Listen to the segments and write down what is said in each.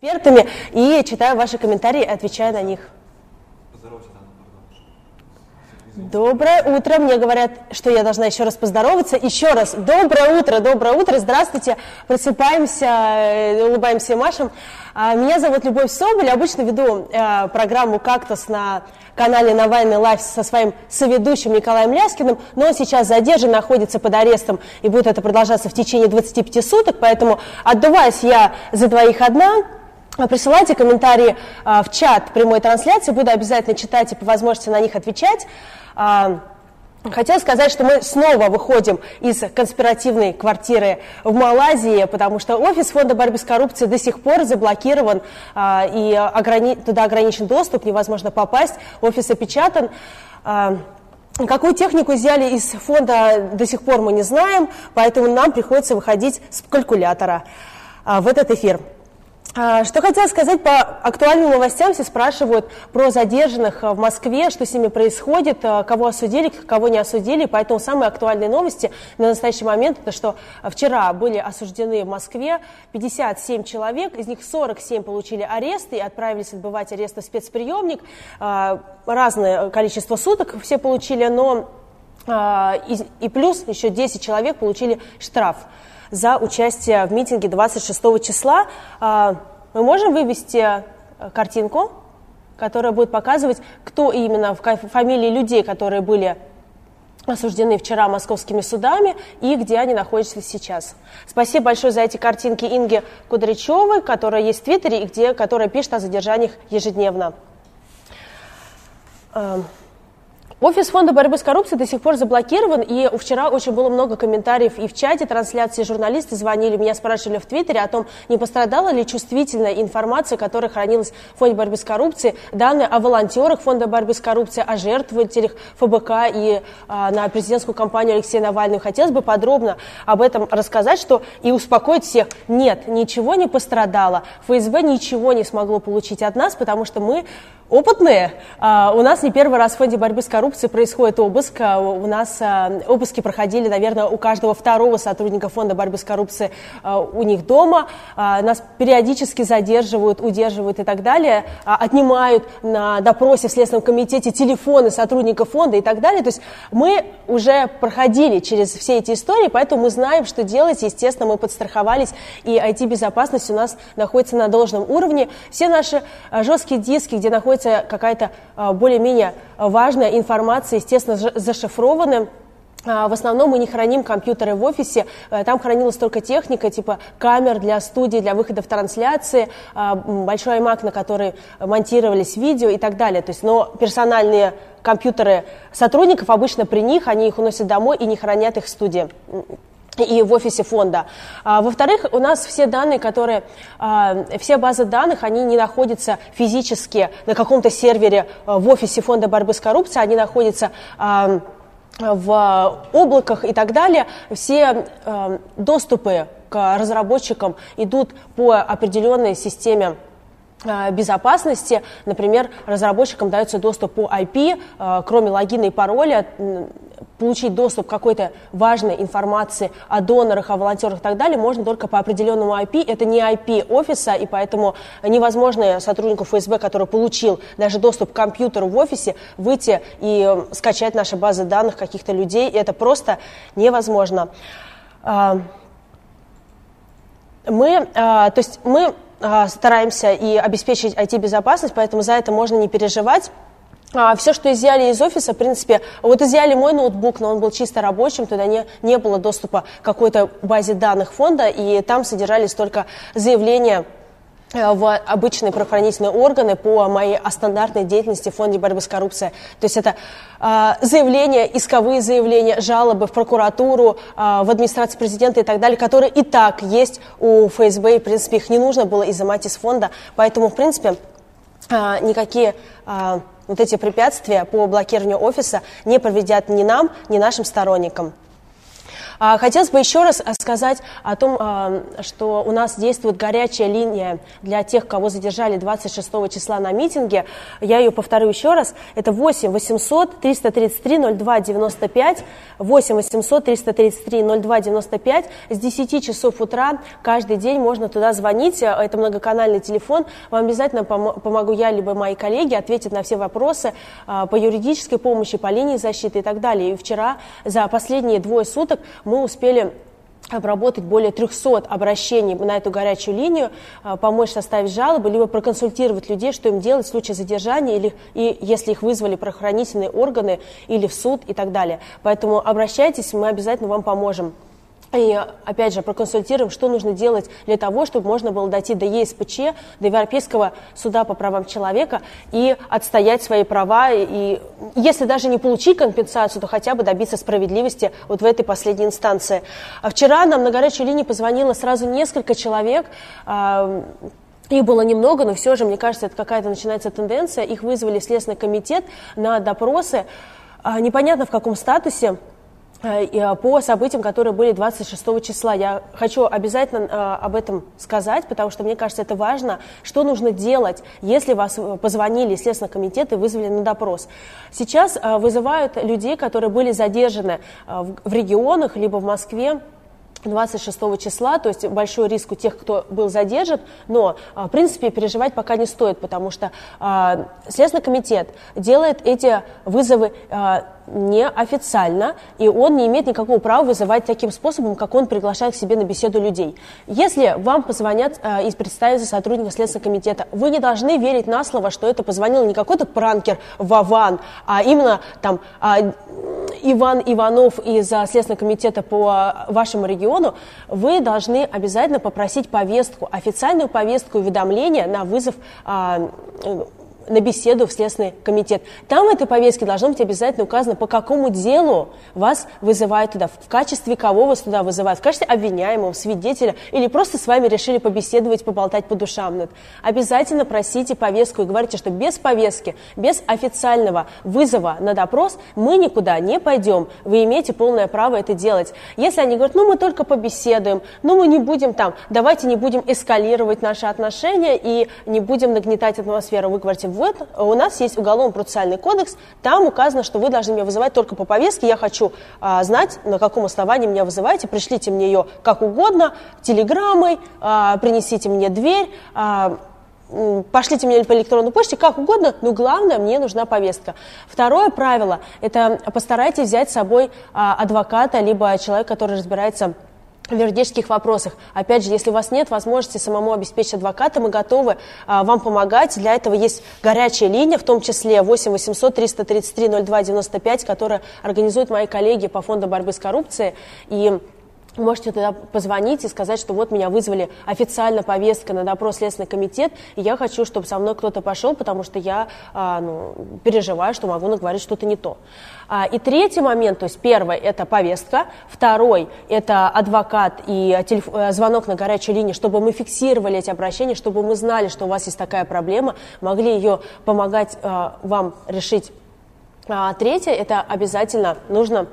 экспертами и читаю ваши комментарии и отвечаю на них. Доброе утро. Мне говорят, что я должна еще раз поздороваться. Еще раз. Доброе утро, доброе утро. Здравствуйте. Просыпаемся, э, улыбаемся и машем. А, меня зовут Любовь Соболь. Обычно веду э, программу «Кактус» на канале Навальный Live со своим соведущим Николаем Ляскиным, но он сейчас задержан, находится под арестом, и будет это продолжаться в течение 25 суток, поэтому отдуваюсь я за двоих одна, Присылайте комментарии а, в чат прямой трансляции, буду обязательно читать и по возможности на них отвечать. А, хотела сказать, что мы снова выходим из конспиративной квартиры в Малайзии, потому что офис Фонда борьбы с коррупцией до сих пор заблокирован, а, и ограни... туда ограничен доступ, невозможно попасть, офис опечатан. А, какую технику взяли из фонда до сих пор мы не знаем, поэтому нам приходится выходить с калькулятора а, в этот эфир. А, что хотела сказать по актуальным новостям, все спрашивают про задержанных в Москве, что с ними происходит, а, кого осудили, кого не осудили, поэтому самые актуальные новости на настоящий момент, это что вчера были осуждены в Москве 57 человек, из них 47 получили арест и отправились отбывать арест в спецприемник, а, разное количество суток все получили, но и плюс еще 10 человек получили штраф за участие в митинге 26 числа. А, мы можем вывести э, картинку, которая будет показывать, кто именно, фамилии людей, которые были осуждены вчера московскими судами и где они находятся сейчас. Спасибо большое за эти картинки Инге Кудрячевой, которая есть в Твиттере и где, которая пишет о задержаниях ежедневно. Офис фонда борьбы с коррупцией до сих пор заблокирован, и вчера очень было много комментариев и в чате трансляции. Журналисты звонили, меня спрашивали в Твиттере о том, не пострадала ли чувствительная информация, которая хранилась в фонде борьбы с коррупцией, данные о волонтерах фонда борьбы с коррупцией, о жертвователях ФБК и а, на президентскую кампанию Алексея Навального. Хотелось бы подробно об этом рассказать, что и успокоить всех. Нет, ничего не пострадало. ФСБ ничего не смогло получить от нас, потому что мы опытные. А, у нас не первый раз в фонде борьбы с коррупцией происходит обыск. А, у нас а, обыски проходили, наверное, у каждого второго сотрудника фонда борьбы с коррупцией у них дома. Нас периодически задерживают, удерживают и так далее, отнимают на допросе в Следственном комитете телефоны сотрудников фонда и так далее. То есть мы уже проходили через все эти истории, поэтому мы знаем, что делать. Естественно, мы подстраховались, и IT-безопасность у нас находится на должном уровне. Все наши жесткие диски, где находятся находится какая-то а, более-менее важная информация, естественно, зашифрованная. В основном мы не храним компьютеры в офисе, э, там хранилась только техника, типа камер для студии, для выхода в трансляции, а, большой iMac, на который монтировались видео и так далее. То есть, но персональные компьютеры сотрудников обычно при них, они их уносят домой и не хранят их в студии и в офисе фонда. А, во-вторых, у нас все данные, которые, а, все базы данных, они не находятся физически на каком-то сервере а, в офисе фонда борьбы с коррупцией, они находятся в облаках и так далее. Все доступы к разработчикам идут по определенной системе безопасности. Например, разработчикам дается доступ по IP, а, кроме логина и пароля, получить доступ к какой-то важной информации о донорах, о волонтерах и так далее можно только по определенному IP. Это не IP офиса, и поэтому невозможно сотруднику ФСБ, который получил даже доступ к компьютеру в офисе, выйти и скачать наши базы данных каких-то людей. Это просто невозможно. А, мы, то есть мы а, стараемся и обеспечить IT-безопасность, поэтому за это можно не переживать. А, все, что изъяли из офиса, в принципе, вот изъяли мой ноутбук, но он был чисто рабочим, туда не, не было доступа к какой-то базе данных фонда, и там содержались только заявления в обычные правоохранительные органы по моей стандартной деятельности в фонде борьбы с коррупцией. То есть это э, заявления, исковые заявления, жалобы в прокуратуру, э, в администрацию президента и так далее, которые и так есть у ФСБ, и, в принципе, их не нужно было изымать из фонда. Поэтому, в принципе, э, никакие э, вот эти препятствия по блокированию офиса не повредят ни нам, ни нашим сторонникам. А, хотелось бы еще раз сказать о том, а, что у нас действует горячая линия для тех, кого задержали 26 числа на митинге. Я ее повторю еще раз. Это 8 800 333 02 95, 8 800 333 02 95. С 10 часов утра каждый день можно туда звонить. Это многоканальный телефон. Вам обязательно помогу я, либо мои коллеги ответят на все вопросы а, по юридической помощи, по линии защиты и так далее. И вчера за последние двое суток мы успели обработать более 300 обращений на эту горячую линию, а, помочь составить жалобы, либо проконсультировать людей, что им делать в случае задержания, или и если их вызвали правоохранительные органы, или в суд и так далее. Поэтому обращайтесь, мы обязательно вам поможем. И опять же проконсультируем, что нужно делать для того, чтобы можно было дойти до ЕСПЧ, до Европейского суда по правам человека и отстоять свои права. И если даже не получить компенсацию, то хотя бы добиться справедливости вот в этой последней инстанции. А вчера нам на горячей линии позвонило сразу несколько человек, а, их было немного, но все же, мне кажется, это какая-то начинается тенденция. Их вызвали в Следственный комитет на допросы. А, непонятно в каком статусе. Э, э, по событиям, которые были 26 числа. Я хочу обязательно э, об этом сказать, потому что мне кажется, это важно. Что нужно делать, если вас позвонили Следственный комитет и вызвали на допрос? Сейчас вызывают людей, которые были задержаны в регионах, либо в Москве, 26 числа, то есть большой риск у тех, кто был задержан, но, в принципе, переживать пока не стоит, потому что Следственный комитет делает эти вызовы неофициально, и он не имеет никакого права вызывать таким способом, как он приглашает к себе на беседу людей. Если вам позвонят э, и представится сотрудник Следственного комитета, вы не должны верить на слово, что это позвонил не какой-то пранкер Вован, а именно там э, Иван Иванов из Следственного комитета по вашему региону, вы должны обязательно попросить повестку, официальную повестку уведомления на вызов э, на беседу в Следственный комитет. Там в этой повестке должно быть обязательно указано, по какому делу вас вызывают туда, в качестве кого вас туда вызывают, в качестве обвиняемого, свидетеля, или просто с вами решили побеседовать, поболтать по душам. Нет. Обязательно просите повестку и говорите, что без повестки, без официального вызова на допрос мы никуда не пойдем. Вы имеете полное право это делать. Если они говорят, ну мы только побеседуем, ну мы не будем там, давайте не будем эскалировать наши отношения и не будем нагнетать атмосферу, вы говорите, вот у нас есть уголовно-процессуальный кодекс, там указано, что вы должны меня вызывать только по повестке, я хочу а, знать, на каком основании меня вызываете, пришлите мне ее как угодно, телеграммой, а, принесите мне дверь, а, пошлите мне по электронной почте, как угодно, но главное, мне нужна повестка. Второе правило – это постарайтесь взять с собой а, адвоката, либо человека, который разбирается юридических вопросах. Опять же, если у вас нет возможности самому обеспечить адвоката, мы готовы а, вам помогать. Для этого есть горячая линия, в том числе 8 800 333 02 95, которая организуют мои коллеги по фонду борьбы с коррупцией. И Можете туда позвонить и сказать, что вот меня вызвали официально повестка на допрос Следственный комитет, и я хочу, чтобы со мной кто-то пошел, потому что я а, ну, переживаю, что могу наговорить что-то не то. А, и третий момент, то есть первый – это повестка, второй – это адвокат и телеф... Э, звонок на горячую линию, чтобы мы фиксировали эти обращения, чтобы мы знали, что у вас есть такая проблема, могли ее помогать а, вам решить. А, третье – это обязательно нужно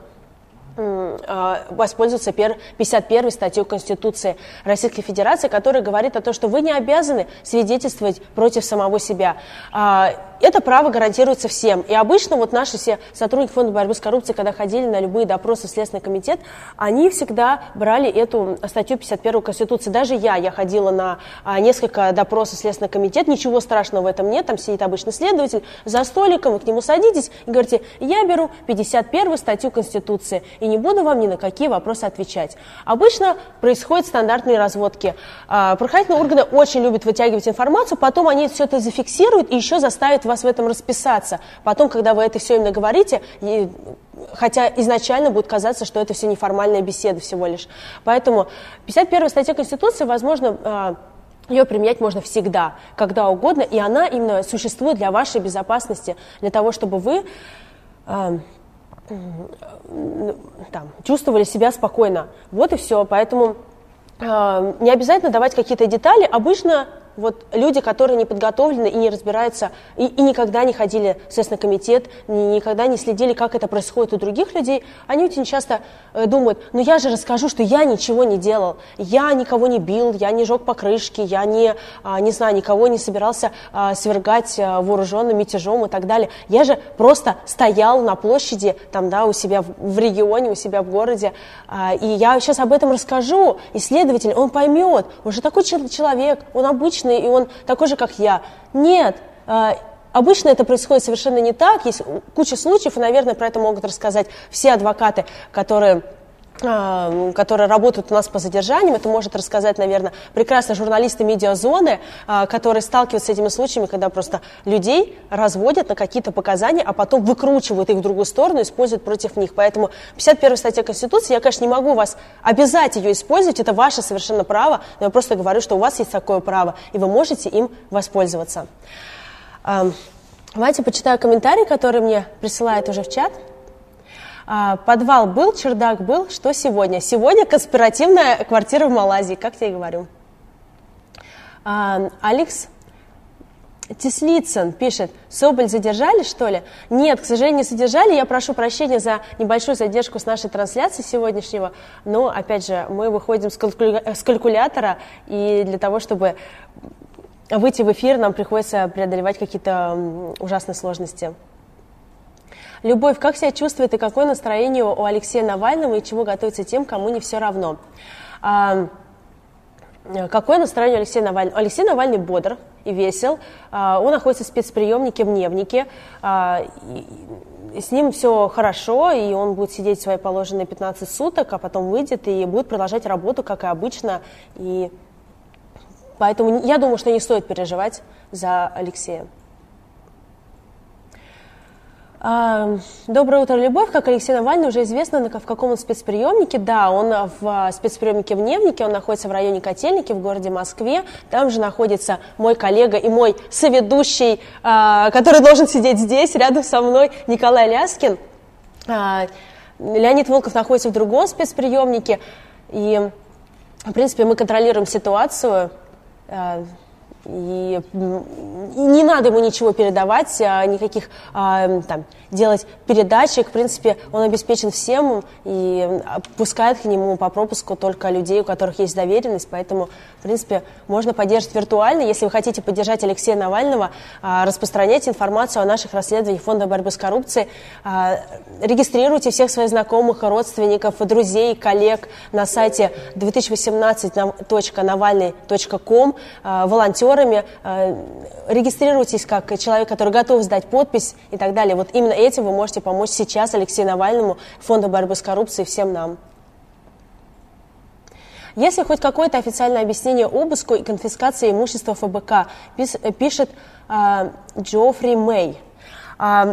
воспользоваться 51 статьей Конституции Российской Федерации, которая говорит о том, что вы не обязаны свидетельствовать против самого себя. А, это право гарантируется всем. И обычно вот наши все сотрудники Фонда борьбы с коррупцией, когда ходили на любые допросы в Следственный комитет, они всегда брали эту статью 51 Конституции. Даже я, я ходила на а, несколько допросов в Следственный комитет, ничего страшного в этом нет, там сидит обычный следователь за столиком, вы к нему садитесь и говорите, я беру 51 статью Конституции и не буду вам ни на какие вопросы отвечать. Обычно происходят стандартные разводки. А, правоохранительные органы очень любят вытягивать информацию, потом они все это зафиксируют и еще заставят вас в этом расписаться. Потом, когда вы это все именно говорите, и, хотя изначально будет казаться, что это все неформальная беседа всего лишь. Поэтому 51 статья Конституции, возможно, а, ее применять можно всегда, когда угодно, и она именно существует для вашей безопасности, для того, чтобы вы э, там, чувствовали себя спокойно. Вот и все. Поэтому э, не обязательно давать какие-то детали. Обычно вот люди, которые не подготовлены и не разбираются, и, и никогда не ходили в Следственный комитет, ни, никогда не следили, как это происходит у других людей, они очень часто э, думают, ну я же расскажу, что я ничего не делал, я никого не бил, я не жег покрышки, я не, а, не знаю, никого не собирался а, свергать а, вооруженным мятежом и так далее. Я же просто стоял на площади, там, да, у себя в, в регионе, у себя в городе, а, и я сейчас об этом расскажу, исследователь, он поймет, он же такой человек, он обычный, и он такой же, как я. Нет, а, Обычно это происходит совершенно не так. Есть куча случаев, и, наверное, про это могут рассказать все адвокаты, которые которые работают у нас по задержаниям, это может рассказать, наверное, прекрасно журналисты медиазоны, а, которые сталкиваются с этими случаями, когда просто людей разводят на какие-то показания, а потом выкручивают их в другую сторону, используют против них. Поэтому 51 статья Конституции, я, конечно, не могу вас обязать ее использовать, это ваше совершенно право, но я просто говорю, что у вас есть такое право, и вы можете им воспользоваться. А, давайте почитаю комментарии, которые мне присылают уже в чат. А, подвал был, чердак был. Что сегодня? Сегодня конспиративная квартира в Малайзии, как я и говорю. А, Алекс Теслицын пишет, Соболь задержали, что ли? Нет, к сожалению, не задержали. Я прошу прощения за небольшую задержку с нашей трансляции сегодняшнего. Но, опять же, мы выходим с, калькуля... с калькулятора, и для того, чтобы выйти в эфир, нам приходится преодолевать какие-то ужасные сложности. Любовь, как себя чувствует и какое настроение у Алексея Навального и чего готовится тем, кому не все равно? А, какое настроение у Алексея Навального? Алексей Навальный бодр и весел. А, он находится в спецприемнике в Невнике. А, с ним все хорошо, и он будет сидеть в свои положенные 15 суток, а потом выйдет и будет продолжать работу, как и обычно. И поэтому я думаю, что не стоит переживать за Алексея. Доброе утро, Любовь. Как Алексей Навальный уже известно, в каком он спецприемнике. Да, он в а, спецприемнике в Невнике, он находится в районе Котельники в городе Москве. Там же находится мой коллега и мой соведущий, а, который должен сидеть здесь, рядом со мной, Николай Ляскин. А, Леонид Волков находится в другом спецприемнике. И, в принципе, мы контролируем ситуацию и не надо ему ничего передавать, а, никаких а, там, делать передачек. В принципе, он обеспечен всем и пускает к нему по пропуску только людей, у которых есть доверенность. Поэтому, в принципе, можно поддерживать виртуально. Если вы хотите поддержать Алексея Навального, а, распространяйте информацию о наших расследованиях Фонда борьбы с коррупцией, регистрируйте всех своих знакомых, родственников, друзей, коллег на сайте 2018.навальный.ком, волонтеров волонтерами, э, регистрируйтесь как человек, который готов сдать подпись и так далее. Вот именно этим вы можете помочь сейчас Алексею Навальному, Фонду борьбы с коррупцией, всем нам. Если хоть какое-то официальное объяснение обыску и конфискации имущества ФБК, пишет э, Джоффри Мэй –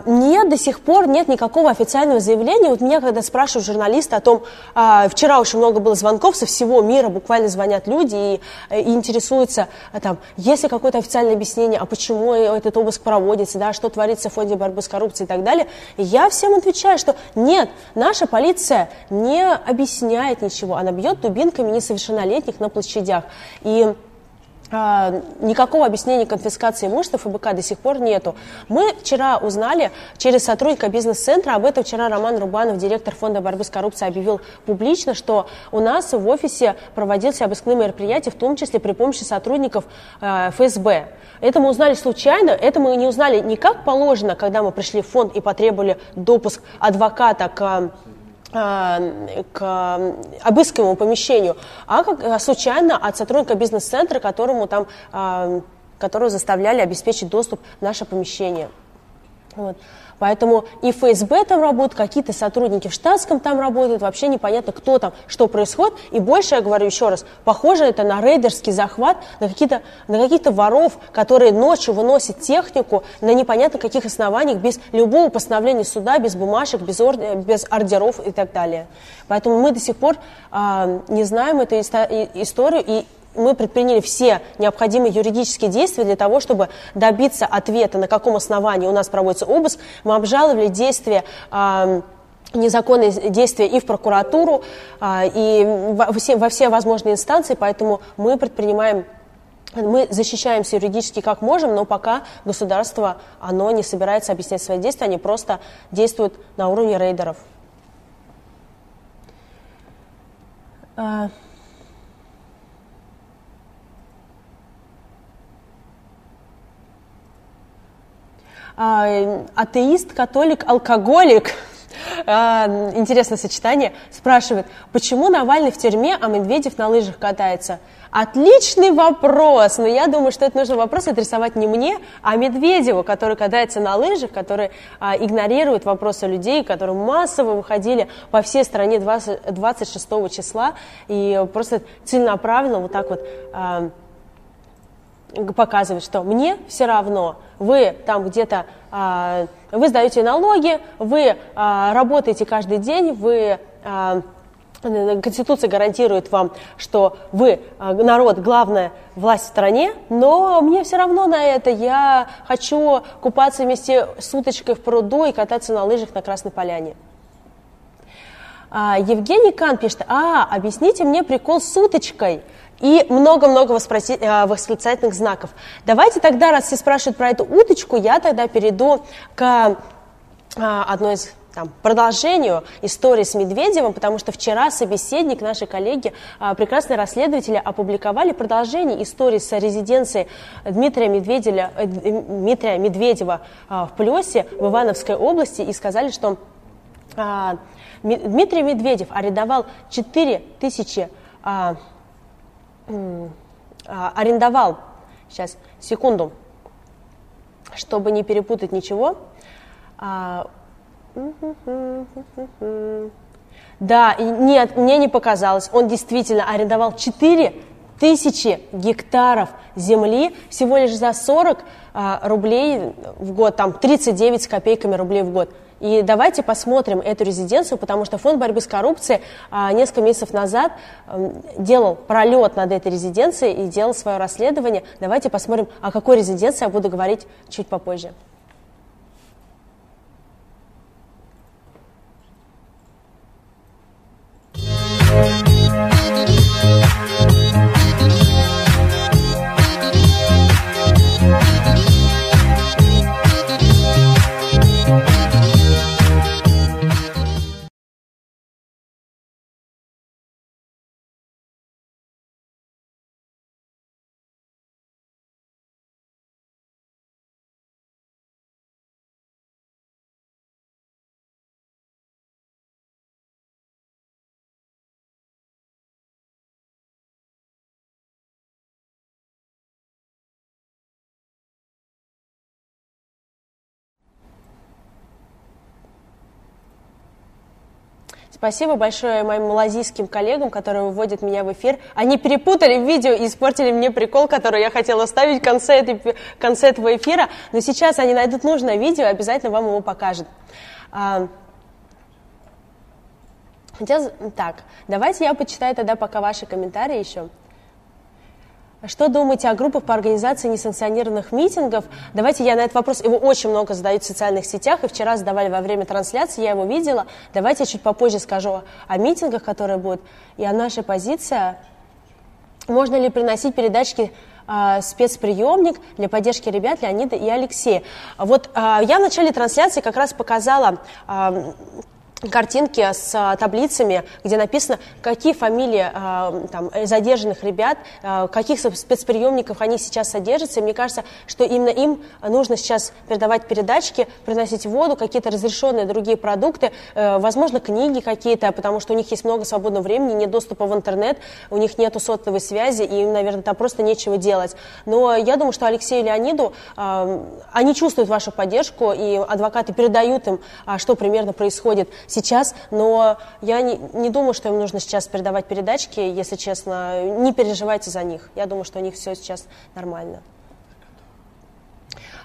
нет, до сих пор нет никакого официального заявления. Вот меня, когда спрашивают журналисты о том, а, вчера очень много было звонков со всего мира, буквально звонят люди и, и интересуются, а, там, есть ли какое-то официальное объяснение, а почему этот обыск проводится, да, что творится в фонде борьбы с коррупцией и так далее. Я всем отвечаю, что нет, наша полиция не объясняет ничего, она бьет дубинками несовершеннолетних на площадях. И а, никакого объяснения конфискации имущества ФБК до сих пор нету. Мы вчера узнали через сотрудника бизнес-центра, об этом вчера Роман Рубанов, директор фонда борьбы с коррупцией, объявил публично, что у нас в офисе проводился обыскные мероприятия, в том числе при помощи сотрудников э, ФСБ. Это мы узнали случайно, это мы не узнали не как положено, когда мы пришли в фонд и потребовали допуск адвоката к а, к обыскиваемому помещению, а как а, случайно от сотрудника бизнес-центра, которому там, а, которого заставляли обеспечить доступ в наше помещение. Вот. Поэтому и ФСБ там работают, какие-то сотрудники в штатском там работают, вообще непонятно, кто там, что происходит. И больше, я говорю еще раз, похоже это на рейдерский захват, на какие-то на каких-то воров, которые ночью выносят технику на непонятно каких основаниях, без любого постановления суда, без бумажек, без, ор... без ордеров и так далее. Поэтому мы до сих пор э, не знаем эту историю, и мы предприняли все необходимые юридические действия для того, чтобы добиться ответа, на каком основании у нас проводится обыск. Мы обжаловали действия э, незаконные действия и в прокуратуру, э, и во все, во все возможные инстанции, поэтому мы предпринимаем мы защищаемся юридически как можем, но пока государство, оно не собирается объяснять свои действия, они просто действуют на уровне рейдеров. Атеист, католик, алкоголик – а, интересное сочетание, спрашивает, почему Навальный в тюрьме, а Медведев на лыжах катается? Отличный вопрос, но я думаю, что это нужно вопрос адресовать не мне, а Медведеву, который катается на лыжах, который а, игнорирует вопросы людей, которые массово выходили по всей стране 20, 26 числа и просто целенаправленно вот так вот а, показывает, что мне все равно, вы там где-то, а, вы сдаете налоги, вы а, работаете каждый день, вы а, Конституция гарантирует вам, что вы, народ, главная власть в стране, но мне все равно на это. Я хочу купаться вместе с уточкой в пруду и кататься на лыжах на Красной Поляне. Евгений Кан пишет, а, объясните мне прикол с уточкой и много-много э, восклицательных знаков. Давайте тогда, раз все спрашивают про эту уточку, я тогда перейду к а, одной из там, продолжению истории с Медведевым, потому что вчера собеседник, наши коллеги, а, прекрасные расследователи, опубликовали продолжение истории с резиденцией Дмитрия Медведева, э, Дмитрия Медведева в Плесе в Ивановской области и сказали, что Дмитрий Медведев арендовал 4 тысячи арендовал, сейчас, секунду, чтобы не перепутать ничего. А, да, нет, мне не показалось. Он действительно арендовал 4 тысячи гектаров земли всего лишь за 40 а, рублей в год, там 39 с копейками рублей в год. И давайте посмотрим эту резиденцию, потому что Фонд борьбы с коррупцией а, несколько месяцев назад а, делал пролет над этой резиденцией и делал свое расследование. Давайте посмотрим, о какой резиденции я буду говорить чуть попозже. Спасибо большое моим малазийским коллегам, которые выводят меня в эфир. Они перепутали видео и испортили мне прикол, который я хотела ставить в конце, этой, в конце этого эфира. Но сейчас они найдут нужное видео и обязательно вам его покажут. А, так, давайте я почитаю тогда пока ваши комментарии еще. Что думаете о группах по организации несанкционированных митингов? Давайте я на этот вопрос, его очень много задают в социальных сетях, и вчера задавали во время трансляции, я его видела. Давайте я чуть попозже скажу о митингах, которые будут, и о нашей позиции. Можно ли приносить передачки э, спецприемник для поддержки ребят Леонида и Алексея? Вот э, я в начале трансляции как раз показала картинки с а, таблицами, где написано, какие фамилии а, там, задержанных ребят, а, каких спецприемников они сейчас содержатся. И мне кажется, что именно им нужно сейчас передавать передачки, приносить воду, какие-то разрешенные другие продукты, э, возможно, книги какие-то, потому что у них есть много свободного времени, нет доступа в интернет, у них нет сотовой связи, и им, наверное, там просто нечего делать. Но я думаю, что Алексею Леониду, они чувствуют вашу поддержку, и адвокаты передают им, что примерно происходит сейчас, но я не, не думаю, что им нужно сейчас передавать передачки, если честно. Не переживайте за них. Я думаю, что у них все сейчас нормально.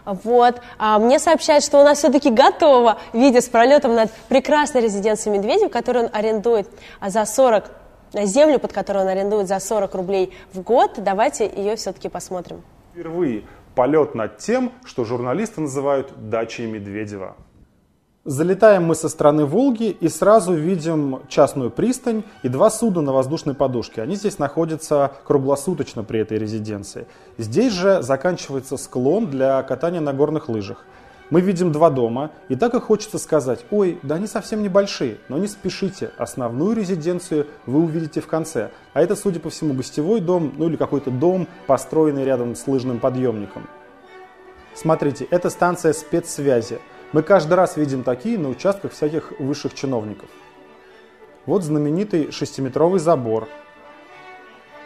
Вот. А мне сообщают, что у нас все-таки готово видео с пролетом над прекрасной резиденцией Медведев, которую он арендует за 40 землю, под которую он арендует за 40 рублей в год. Давайте ее все-таки посмотрим. Впервые полет над тем, что журналисты называют дачей Медведева. Залетаем мы со стороны Волги и сразу видим частную пристань и два суда на воздушной подушке. Они здесь находятся круглосуточно при этой резиденции. Здесь же заканчивается склон для катания на горных лыжах. Мы видим два дома, и так и хочется сказать, ой, да они совсем небольшие, но не спешите, основную резиденцию вы увидите в конце. А это, судя по всему, гостевой дом, ну или какой-то дом, построенный рядом с лыжным подъемником. Смотрите, это станция спецсвязи – мы каждый раз видим такие на участках всяких высших чиновников. Вот знаменитый шестиметровый забор.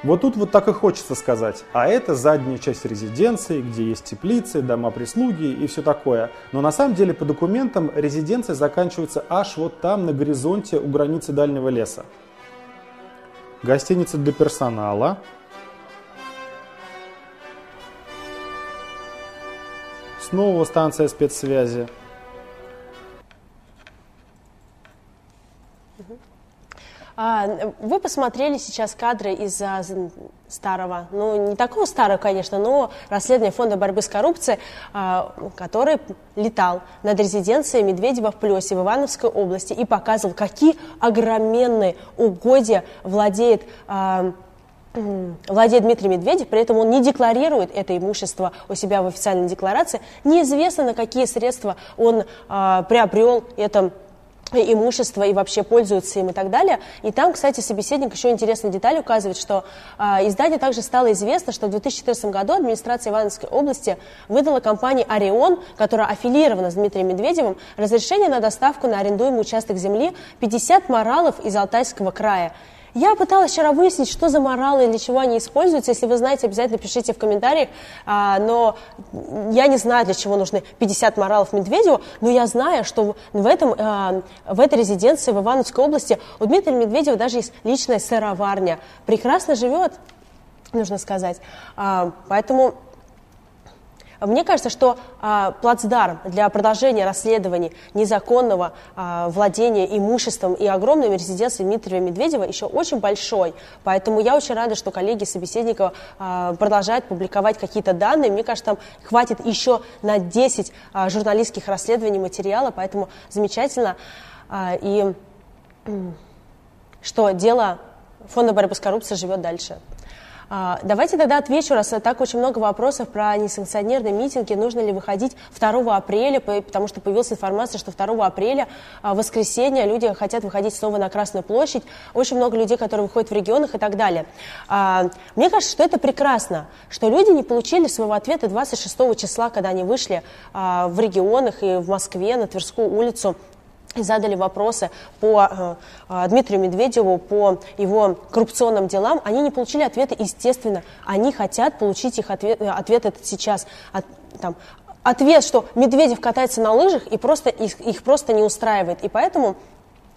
Вот тут вот так и хочется сказать. А это задняя часть резиденции, где есть теплицы, дома прислуги и все такое. Но на самом деле по документам резиденция заканчивается аж вот там, на горизонте у границы дальнего леса. Гостиница для персонала. Снова станция спецсвязи. Вы посмотрели сейчас кадры из старого, ну не такого старого, конечно, но расследования Фонда борьбы с коррупцией, а, который летал над резиденцией Медведева в Плесе в Ивановской области и показывал, какие огроменные угодья владеет а, владеет Дмитрий Медведев, при этом он не декларирует это имущество у себя в официальной декларации. Неизвестно, на какие средства он э, приобрел это и вообще пользуются им и так далее. И там, кстати, собеседник еще интересную деталь указывает, что э, издание также стало известно, что в 2014 году администрация Ивановской области выдала компании «Орион», которая аффилирована с Дмитрием Медведевым, разрешение на доставку на арендуемый участок земли 50 моралов из Алтайского края. Я пыталась вчера выяснить, что за моралы и для чего они используются. Если вы знаете, обязательно пишите в комментариях. А, но я не знаю, для чего нужны 50 моралов Медведеву, но я знаю, что в, этом, а, в этой резиденции в Ивановской области у Дмитрия Медведева даже есть личная сыроварня. Прекрасно живет, нужно сказать. А, поэтому мне кажется, что а, плацдарм для продолжения расследований незаконного а, владения имуществом и огромными резиденциями Дмитрия Медведева еще очень большой. Поэтому я очень рада, что коллеги собеседников а, продолжают публиковать какие-то данные. Мне кажется, там хватит еще на 10 а, журналистских расследований материала, поэтому замечательно. А, и что дело Фонда борьбы с коррупцией живет дальше. А, давайте тогда отвечу, раз так очень много вопросов про несанкционерные митинги, нужно ли выходить 2 апреля, потому что появилась информация, что 2 апреля, а, воскресенье, люди хотят выходить снова на Красную площадь, очень много людей, которые выходят в регионах и так далее. А, мне кажется, что это прекрасно, что люди не получили своего ответа 26 числа, когда они вышли в регионах и в Москве на Тверскую улицу задали вопросы по э, э, Дмитрию Медведеву, по его коррупционным делам, они не получили ответы, естественно. Они хотят получить их ответ, э, ответ этот сейчас. От, там, ответ, что Медведев катается на лыжах и просто, их, их просто не устраивает. И поэтому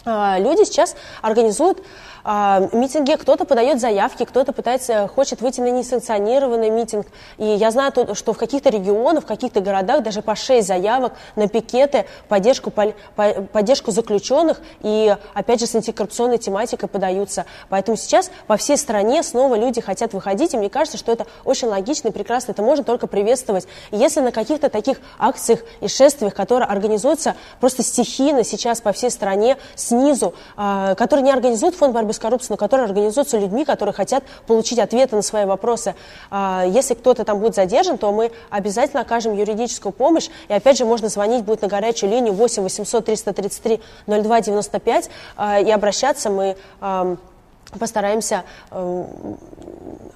э, люди сейчас организуют а, митинге кто-то подает заявки, кто-то пытается, хочет выйти на несанкционированный митинг. И я знаю, что в каких-то регионах, в каких-то городах даже по 6 заявок на пикеты, поддержку, поддержку заключенных и, опять же, с антикоррупционной тематикой подаются. Поэтому сейчас по всей стране снова люди хотят выходить, и мне кажется, что это очень логично и прекрасно. Это можно только приветствовать. Если на каких-то таких акциях и шествиях, которые организуются просто стихийно сейчас по всей стране, снизу, а, которые не организует фонд борьбы борьбы с коррупцией, но которые организуются людьми, которые хотят получить ответы на свои вопросы. А, если кто-то там будет задержан, то мы обязательно окажем юридическую помощь. И опять же, можно звонить будет на горячую линию 8 800 333 02 95 и обращаться. Мы постараемся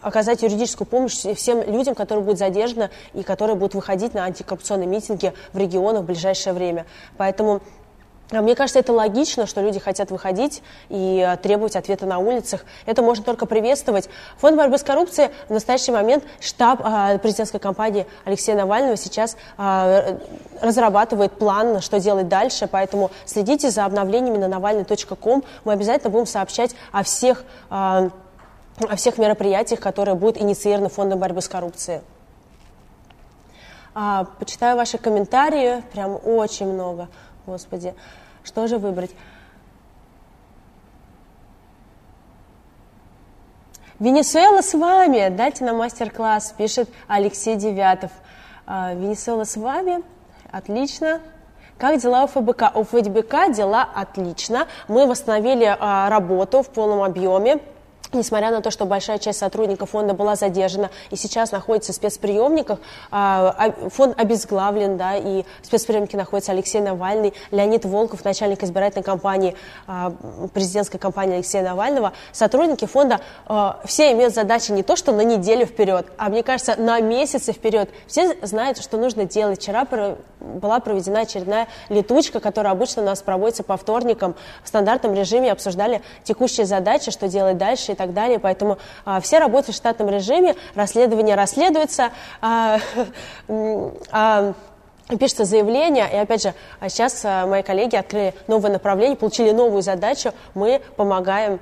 оказать юридическую помощь всем людям, которые будут задержаны и которые будут выходить на антикоррупционные митинги в регионах в ближайшее время. Поэтому мне кажется, это логично, что люди хотят выходить и э, требовать ответа на улицах. Это можно только приветствовать. Фонд борьбы с коррупцией в настоящий момент штаб э, президентской кампании Алексея Навального сейчас э, разрабатывает план, что делать дальше. Поэтому следите за обновлениями на навальный.ком. Мы обязательно будем сообщать о всех, о всех мероприятиях, которые будут инициированы Фондом борьбы с коррупцией. А, почитаю ваши комментарии, прям очень много. Господи, что же выбрать? Венесуэла с вами, дайте нам мастер-класс, пишет Алексей Девятов. А, Венесуэла с вами, отлично. Как дела у ФБК? У ФБК дела отлично. Мы восстановили а, работу в полном объеме. Несмотря на то, что большая часть сотрудников фонда была задержана и сейчас находится в спецприемниках, а, а, фонд обезглавлен, да, и в спецприемнике находится Алексей Навальный, Леонид Волков, начальник избирательной кампании, а, президентской кампании Алексея Навального. Сотрудники фонда все имеют задачи не то, что на неделю вперед, а мне кажется, на месяцы вперед. Все знают, что нужно делать. Вчера была проведена очередная летучка, которая обычно у нас проводится по вторникам в стандартном режиме, обсуждали текущие задачи, что делать дальше и так далее. Поэтому а, все работают в штатном режиме, расследование расследуется. А, а, пишется заявление, и опять же, а сейчас а, мои коллеги открыли новое направление, получили новую задачу, мы помогаем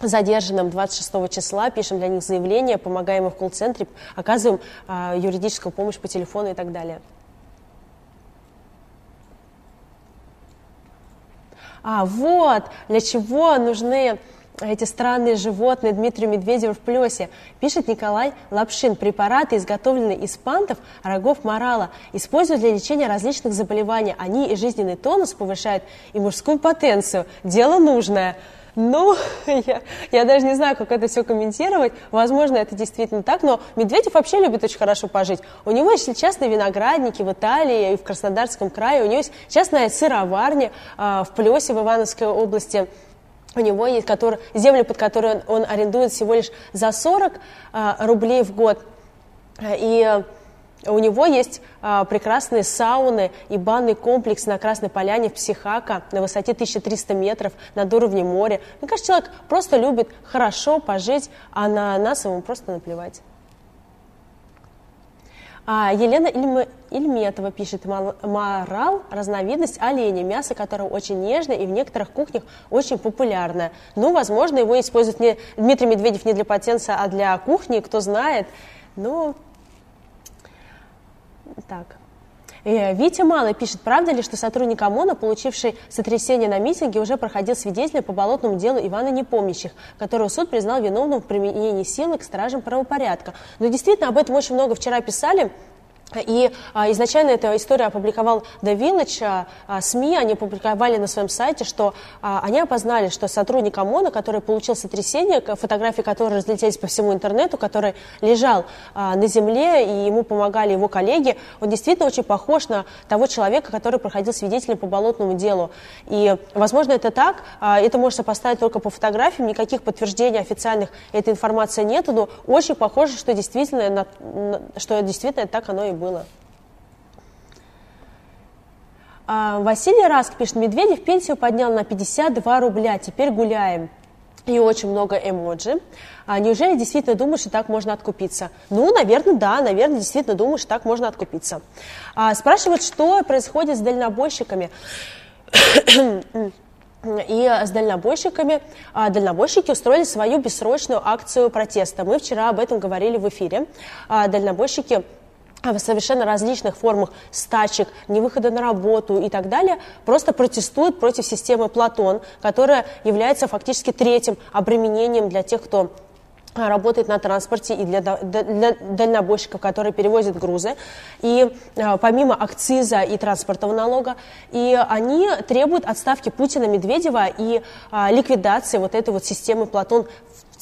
задержанным 26 числа, пишем для них заявление, помогаем им в колл-центре, оказываем а, юридическую помощь по телефону и так далее. А вот для чего нужны эти странные животные Дмитрию Медведеву в плесе. Пишет Николай Лапшин. Препараты, изготовленные из пантов, рогов морала, используют для лечения различных заболеваний. Они и жизненный тонус повышают, и мужскую потенцию. Дело нужное. Ну, я, я даже не знаю, как это все комментировать. Возможно, это действительно так, но Медведев вообще любит очень хорошо пожить. У него есть частные виноградники в Италии и в Краснодарском крае. У него есть частная сыроварня э, в Плесе в Ивановской области у него есть который, землю, под которую он, он арендует всего лишь за 40 а, рублей в год. И у него есть а, прекрасные сауны и банный комплекс на Красной Поляне в Психака на высоте 1300 метров над уровнем моря. Мне кажется, человек просто любит хорошо пожить, а на нас ему просто наплевать. А, Елена Ильм... Ильметова пишет, морал – разновидность оленя, мясо которого очень нежное и в некоторых кухнях очень популярное. Ну, возможно, его использует не Дмитрий Медведев не для потенца, а для кухни, кто знает. Но так. Э, Витя Малый пишет, правда ли, что сотрудник ОМОНа, получивший сотрясение на митинге, уже проходил свидетеля по болотному делу Ивана Непомнящих, которого суд признал виновным в применении силы к стражам правопорядка. Но действительно, об этом очень много вчера писали. И а, изначально эта история опубликовал The Village, а, СМИ, они опубликовали на своем сайте, что а, они опознали, что сотрудник ОМОНа, который получил сотрясение, фотографии которой разлетелись по всему интернету, который лежал а, на земле, и ему помогали его коллеги, он действительно очень похож на того человека, который проходил свидетелем по болотному делу. И, возможно, это так, а, это можно сопоставить только по фотографиям, никаких подтверждений официальных этой информации нет, но очень похоже, что действительно, на, что действительно так оно и было было. А, Василий Раск пишет, Медведев пенсию поднял на 52 рубля, теперь гуляем. И очень много эмоджи. А неужели действительно думаешь, что так можно откупиться? Ну, наверное, да, наверное, действительно думаешь, что так можно откупиться. А, спрашивают, что происходит с дальнобойщиками. И с дальнобойщиками, а, дальнобойщики устроили свою бессрочную акцию протеста. Мы вчера об этом говорили в эфире. А, дальнобойщики в совершенно различных формах стачек, невыхода на работу и так далее, просто протестуют против системы Платон, которая является фактически третьим обременением для тех, кто работает на транспорте и для, для дальнобойщиков, которые перевозят грузы, и а, помимо акциза и транспортного налога, и они требуют отставки Путина, Медведева и а, ликвидации вот этой вот системы Платон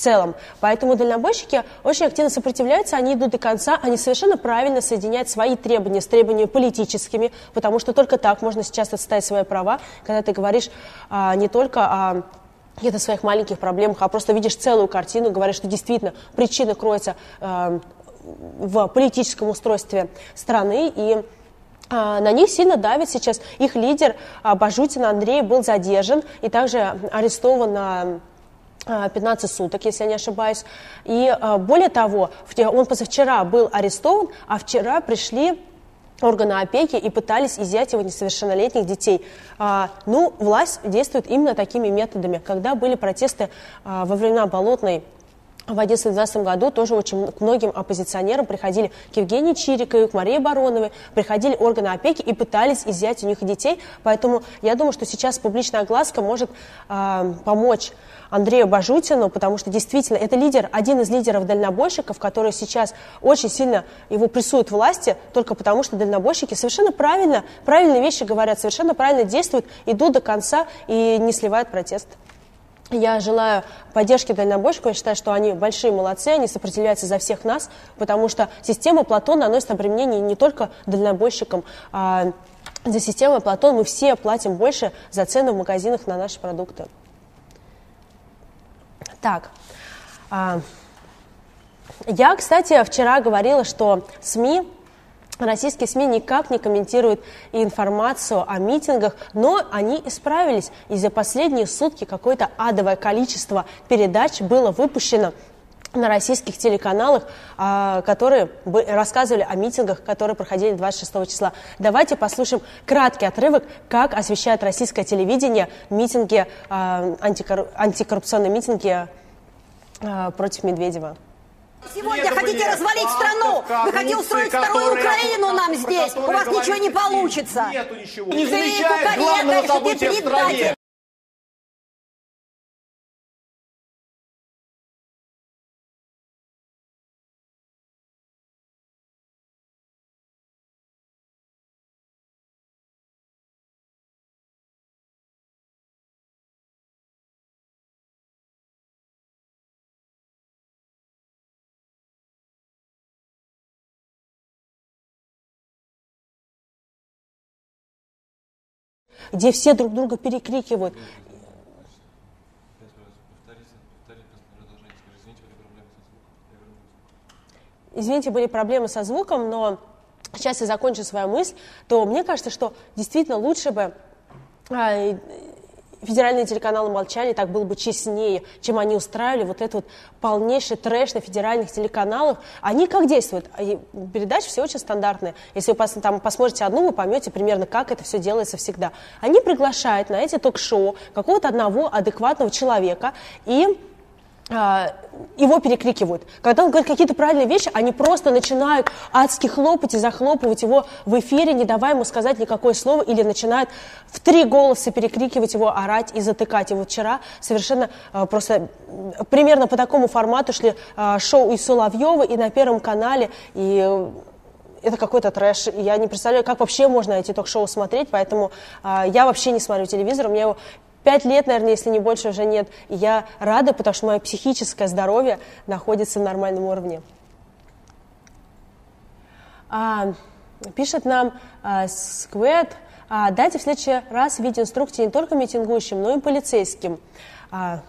целом. Поэтому дальнобойщики очень активно сопротивляются, они идут до конца, они совершенно правильно соединяют свои требования с требованиями политическими, потому что только так можно сейчас отстоять свои права, когда ты говоришь а, не только о каких-то своих маленьких проблемах, а просто видишь целую картину, говоришь, что действительно причина кроется э, в политическом устройстве страны, и а, на них сильно давит сейчас. Их лидер Бажутин Андрей был задержан и также арестован на 15 суток, если я не ошибаюсь. И а, более того, он позавчера был арестован, а вчера пришли органы опеки и пытались изъять его несовершеннолетних детей. А, ну, власть действует именно такими методами. Когда были протесты а, во времена Болотной в 2011-2012 году тоже очень к многим оппозиционерам приходили к Евгении Чириковой, к Марии Бароновой, приходили органы опеки и пытались изъять у них детей. Поэтому я думаю, что сейчас публичная огласка может э, помочь Андрею Бажутину, потому что действительно это лидер, один из лидеров дальнобойщиков, который сейчас очень сильно его прессуют власти, только потому что дальнобойщики совершенно правильно, правильные вещи говорят, совершенно правильно действуют, идут до конца и не сливают протест. Я желаю поддержки дальнобойщиков. Я считаю, что они большие молодцы, они сопротивляются за всех нас, потому что система Платон наносит обременение не только дальнобойщикам, а за системой Платон мы все платим больше за цены в магазинах на наши продукты. Так, а, я, кстати, вчера говорила, что СМИ Российские СМИ никак не комментируют информацию о митингах, но они исправились. И за последние сутки какое-то адовое количество передач было выпущено на российских телеканалах, а, которые рассказывали о митингах, которые проходили 26 числа. Давайте послушаем краткий отрывок, как освещает российское телевидение митинги, а, антикоррупционные митинги а, против Медведева. Сегодня Нет, хотите развалить страну, вы хотите устроить вторую Украину нам здесь, у вас ничего не получится. Нету ничего. Не замечает главного события в стране. Где все друг друга перекрикивают. Извините, были проблемы со звуком, но сейчас я закончу свою мысль, то мне кажется, что действительно лучше бы а, федеральные телеканалы молчали, так было бы честнее, чем они устраивали вот этот вот полнейший трэш на федеральных телеканалах. Они как действуют? Передачи все очень стандартные. Если вы там посмотрите одну, вы поймете примерно, как это все делается всегда. Они приглашают на эти ток-шоу какого-то одного адекватного человека и а, его перекрикивают. Когда он говорит какие-то правильные вещи, они просто начинают адски хлопать и захлопывать его в эфире, не давая ему сказать никакое слово, или начинают в три голоса перекрикивать его, орать и затыкать. И вот вчера совершенно а, просто примерно по такому формату шли а, шоу и Соловьева, и на Первом канале, и это какой-то трэш. Я не представляю, как вообще можно эти ток-шоу смотреть, поэтому э, я вообще не смотрю телевизор. У меня его Пять лет, наверное, если не больше, уже нет. И я рада, потому что мое психическое здоровье находится в нормальном уровне. А, пишет нам а, Сквет, а, дайте в следующий раз видеоинструкции не только митингующим, но и полицейским. А,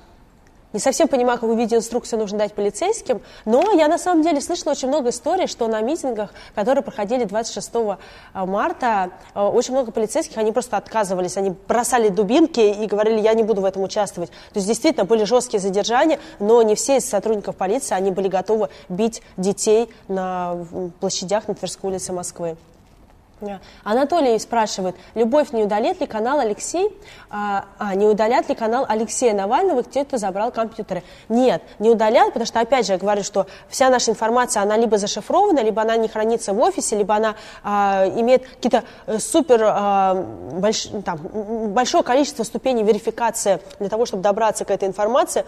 не совсем понимаю, какую видеоинструкцию нужно дать полицейским, но я на самом деле слышала очень много историй, что на митингах, которые проходили 26 э, марта, э, очень много полицейских, они просто отказывались, они бросали дубинки и говорили, я не буду в этом участвовать. То есть действительно были жесткие задержания, но не все из сотрудников полиции, они были готовы бить детей на площадях на Тверской улице Москвы. Анатолий спрашивает, Любовь, не удалит ли канал Алексей, а, а, не удалят ли канал Алексея Навального, те, кто забрал компьютеры? Нет, не удалят, потому что, опять же, я говорю, что вся наша информация, она либо зашифрована, либо она не хранится в офисе, либо она а, имеет какие-то э, супер, а, больш, там, большое количество ступеней верификации для того, чтобы добраться к этой информации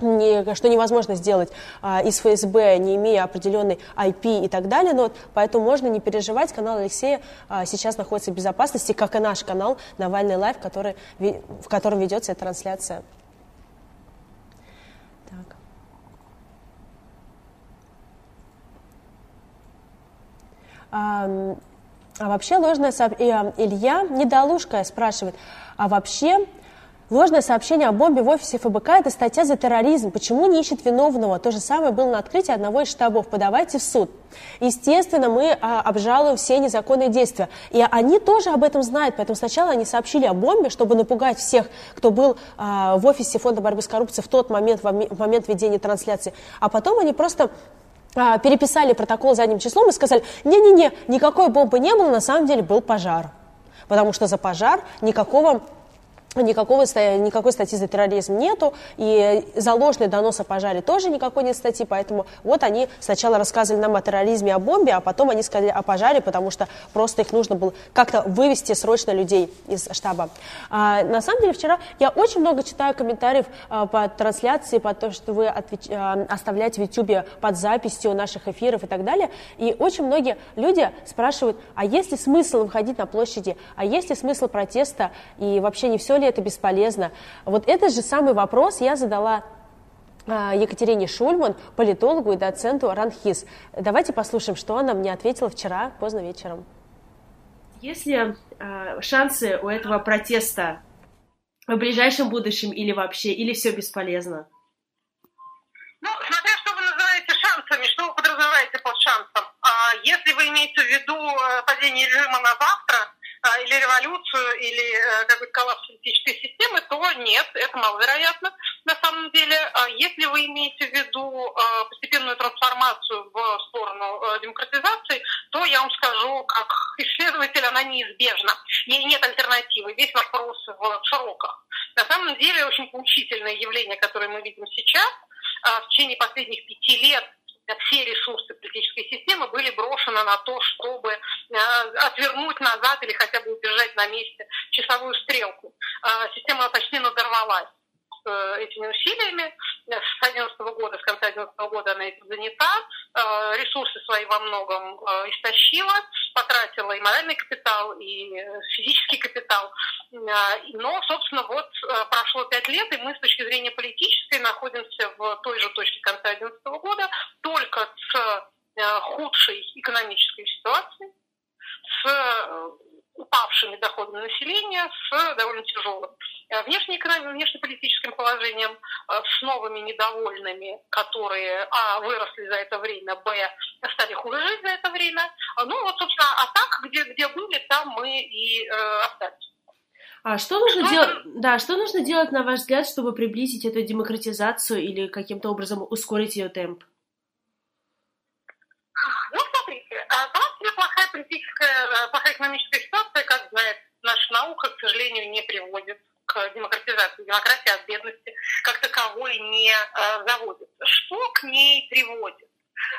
не, что невозможно сделать а, из ФСБ, не имея определенной IP и так далее. Но вот, поэтому можно не переживать. Канал Алексея а, сейчас находится в безопасности, как и наш канал Навальный Лайв, в котором ведется эта трансляция. Так. А, а вообще ложное сообщение... Илья Недолушка спрашивает, а вообще Ложное сообщение о бомбе в офисе ФБК – это статья за терроризм. Почему не ищет виновного? То же самое было на открытии одного из штабов. Подавайте в суд. Естественно, мы а, обжалуем все незаконные действия. И они тоже об этом знают. Поэтому сначала они сообщили о бомбе, чтобы напугать всех, кто был а, в офисе Фонда борьбы с коррупцией в тот момент, в момент ведения трансляции. А потом они просто а, переписали протокол задним числом и сказали, не-не-не, никакой бомбы не было, на самом деле был пожар. Потому что за пожар никакого никакого, никакой статьи за терроризм нету, и за ложный донос о пожаре тоже никакой нет статьи, поэтому вот они сначала рассказывали нам о терроризме, о бомбе, а потом они сказали о пожаре, потому что просто их нужно было как-то вывести срочно людей из штаба. А, на самом деле вчера я очень много читаю комментариев а, по трансляции, по то, что вы отвеч... а, оставляете в YouTube под записью наших эфиров и так далее, и очень многие люди спрашивают, а есть ли смысл выходить на площади, а есть ли смысл протеста, и вообще не все ли это бесполезно? Вот этот же самый вопрос я задала а, Екатерине Шульман, политологу и доценту РАНХИС. Давайте послушаем, что она мне ответила вчера поздно вечером. Есть ли э, шансы у этого протеста в ближайшем будущем или вообще, или все бесполезно? Ну, смотря что вы называете шансами, что вы подразумеваете под шансом. А если вы имеете в виду э, падение режима на завтра, а, или революцию, или э, какой-то коллапс политической системы, то нет, это маловероятно на самом деле. А если вы имеете в виду а, постепенную трансформацию в сторону э, демократизации, то я вам скажу, как исследователь, она неизбежна. Ей нет альтернативы. Весь вопрос в сроках. На самом деле очень поучительное явление, которое мы видим сейчас, в течение последних пяти лет все ресурсы политической системы были брошены на то, чтобы э, отвернуть назад или хотя бы удержать на месте часовую стрелку. Э, система почти надорвалась этими усилиями. С 2011 года, с конца 2011 года она этим занята, ресурсы свои во многом истощила, потратила и моральный капитал, и физический капитал. Но, собственно, вот прошло пять лет, и мы с точки зрения политической находимся в той же точке конца 2011 года, только с э, худшей экономической ситуацией, с э, упавшими доходами населения, с довольно тяжелым э, внешнеэкономическим, внешнеполитическим положением, с новыми недовольными, которые, а, выросли за это время, б, стали хуже жить за это время. Ну, вот, собственно, а так, где, где были, там мы и э, остались. А что нужно что делать? Да, что нужно делать, на ваш взгляд, чтобы приблизить эту демократизацию или каким-то образом ускорить ее темп? Ну, смотрите, Франция плохая политическая, э, плохая экономическая ситуация, как знает наша наука, к сожалению, не приводит к демократизации. Демократия от бедности как таковой не э, заводит. Что к ней приводит?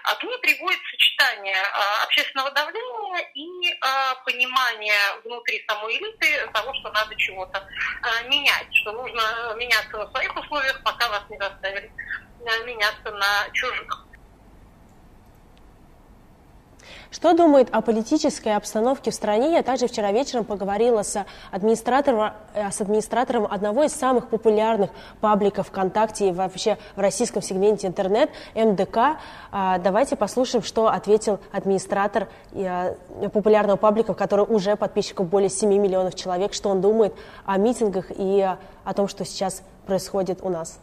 А к ней приводит сочетание а, общественного давления и а, понимания внутри самой элиты того, что надо чего-то менять, что нужно меняться на своих условиях, пока вас не заставили меняться на чужих. Что думает о политической обстановке в стране? Я также вчера вечером поговорила с администратором, э, с администратором одного из самых популярных пабликов ВКонтакте и вообще в российском сегменте интернет, МДК. А, давайте послушаем, что ответил администратор э, популярного паблика, который уже подписчиков более 7 миллионов человек, что он думает о митингах и о том, что сейчас происходит у нас.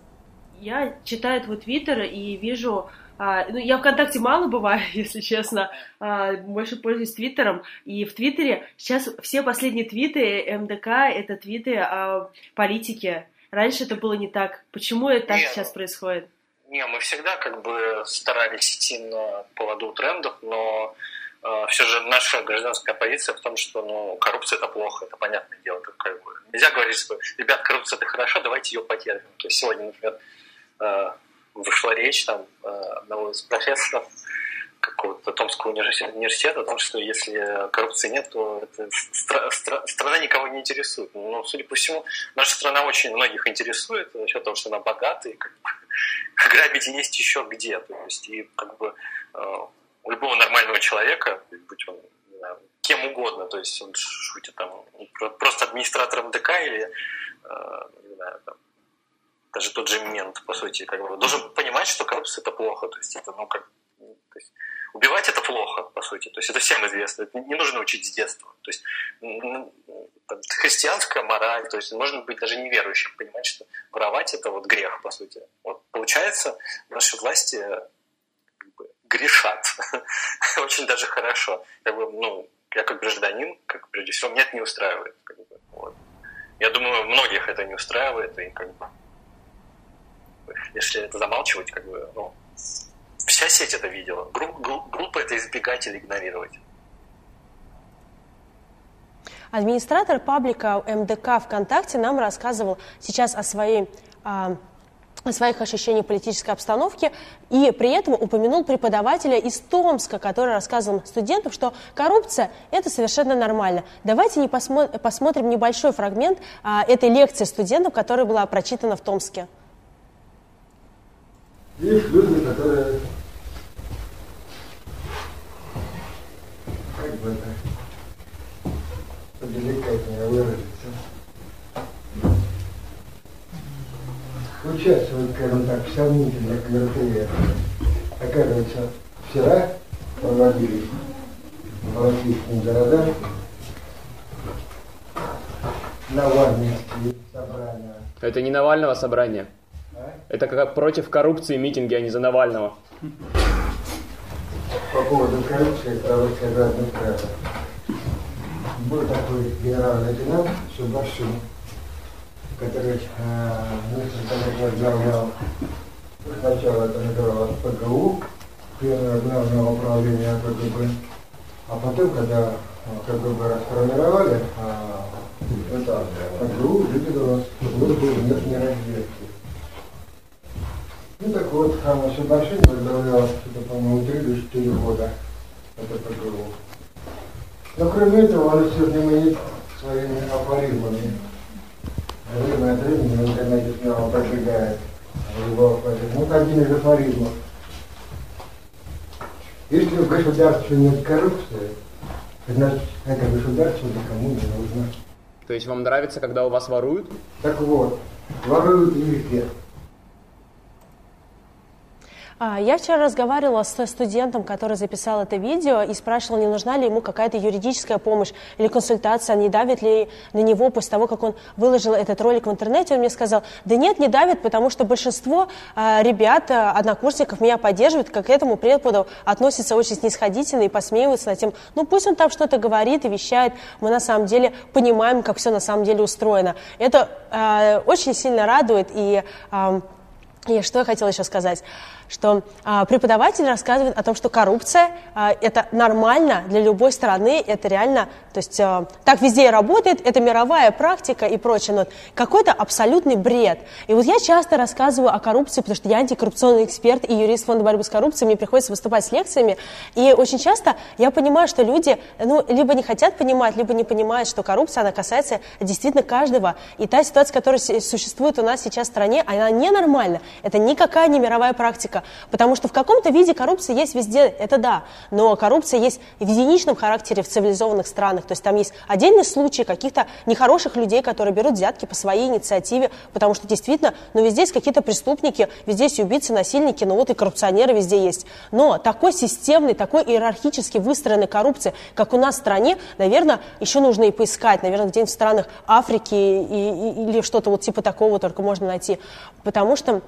Я читаю твой твиттер и вижу а, ну, я ВКонтакте мало бываю, если честно, а, больше пользуюсь Твиттером. И в Твиттере сейчас все последние твиты МДК — это твиты о политике. Раньше это было не так. Почему это так не, сейчас происходит? Не, мы всегда как бы старались идти на поводу трендов, но э, все же наша гражданская позиция в том, что ну, коррупция это плохо, это понятное дело. Это как бы, нельзя говорить, что ребят, коррупция это хорошо, давайте ее потерпим. То есть сегодня, например, э, вышла речь там э, одного из профессоров какого-то Томского университета о том, что если коррупции нет, то это стра- стра- страна никого не интересует. Но, ну, судя по всему, наша страна очень многих интересует за счет того, что она богатая, и как бы, грабить есть еще где. То есть, и как бы э, у любого нормального человека, будь он знаю, кем угодно, то есть он шутит там просто администратором ДК или э, не знаю, там, даже тот же мент, по сути, как бы, должен понимать, что коррупция это плохо. То есть это, ну, как, то есть, убивать это плохо, по сути. То есть это всем известно. Это не нужно учить с детства. То есть христианская мораль, то есть можно быть даже неверующим, понимать, что воровать это вот грех, по сути. Вот получается, наши власти как бы, грешат. Очень даже хорошо. Как бы, ну, я как гражданин, как прежде всего, меня это не устраивает. Как бы, вот. Я думаю, многих это не устраивает, и как бы если это замалчивать, как бы, ну, вся сеть это видела. Групп, групп, группа это избегать или игнорировать. Администратор паблика МДК ВКонтакте нам рассказывал сейчас о своей а, о своих ощущениях политической обстановки и при этом упомянул преподавателя из Томска, который рассказывал студентам, что коррупция – это совершенно нормально. Давайте не посмо посмотрим небольшой фрагмент а, этой лекции студентам, которая была прочитана в Томске. Есть люди, которые, как бы это поделикатнее выразиться, участвуют, скажем так, в сомнительных мероприятиях. Оказывается, вчера проводились в российском города Навальнинские собрания. Это не Навального собрания. Это как против коррупции митинги, а не за Навального. По поводу коррупции, сказать, не правда. Был такой генерал-лейтенант Шубашин, который э, лет возглавлял, сначала это называлось ПГУ, Первое главное управление КГБ, а потом, когда э, КГБ расформировали, э, это ПГУ выделилось службу внешней разведки. Ну так вот, а Шабашин возглавлял, что-то, по-моему, 3 или 4 года это ПГУ. Но кроме этого, он все знаменит своими афоризмами время от времени в интернете снова пробегает его афоризм. Вот один из афоризмов. Если в государстве нет коррупции, значит, это государство никому не нужно. То есть вам нравится, когда у вас воруют? Так вот, воруют и везде. А, я вчера разговаривала с студентом, который записал это видео, и спрашивала, не нужна ли ему какая-то юридическая помощь или консультация, не давит ли на него после того, как он выложил этот ролик в интернете. Он мне сказал, да нет, не давит, потому что большинство а, ребят, а, однокурсников меня поддерживают, как к этому преподу относятся очень снисходительно и посмеиваются над тем, ну пусть он там что-то говорит и вещает, мы на самом деле понимаем, как все на самом деле устроено. Это очень сильно радует и... Э, и что я хотела еще сказать? Что а, преподаватель рассказывает о том, что коррупция а, это нормально для любой страны, это реально, то есть а, так везде и работает, это мировая практика и прочее, но какой-то абсолютный бред. И вот я часто рассказываю о коррупции, потому что я антикоррупционный эксперт и юрист фонда борьбы с коррупцией, мне приходится выступать с лекциями, и очень часто я понимаю, что люди, ну, либо не хотят понимать, либо не понимают, что коррупция, она касается действительно каждого, и та ситуация, которая существует у нас сейчас в стране, она ненормальна, это никакая не мировая практика, риска, потому что в каком-то виде коррупция есть везде, это да, но коррупция есть в единичном характере в цивилизованных странах, то есть там есть отдельные случаи каких-то нехороших людей, которые берут взятки по своей инициативе, потому что действительно, ну везде есть какие-то преступники, везде есть убийцы, насильники, ну вот и коррупционеры везде есть. Но такой системный, такой иерархически выстроенной коррупции, как у нас в стране, наверное, еще нужно и поискать, наверное, где-нибудь в странах Африки и, и, или что-то вот типа такого только можно найти, потому что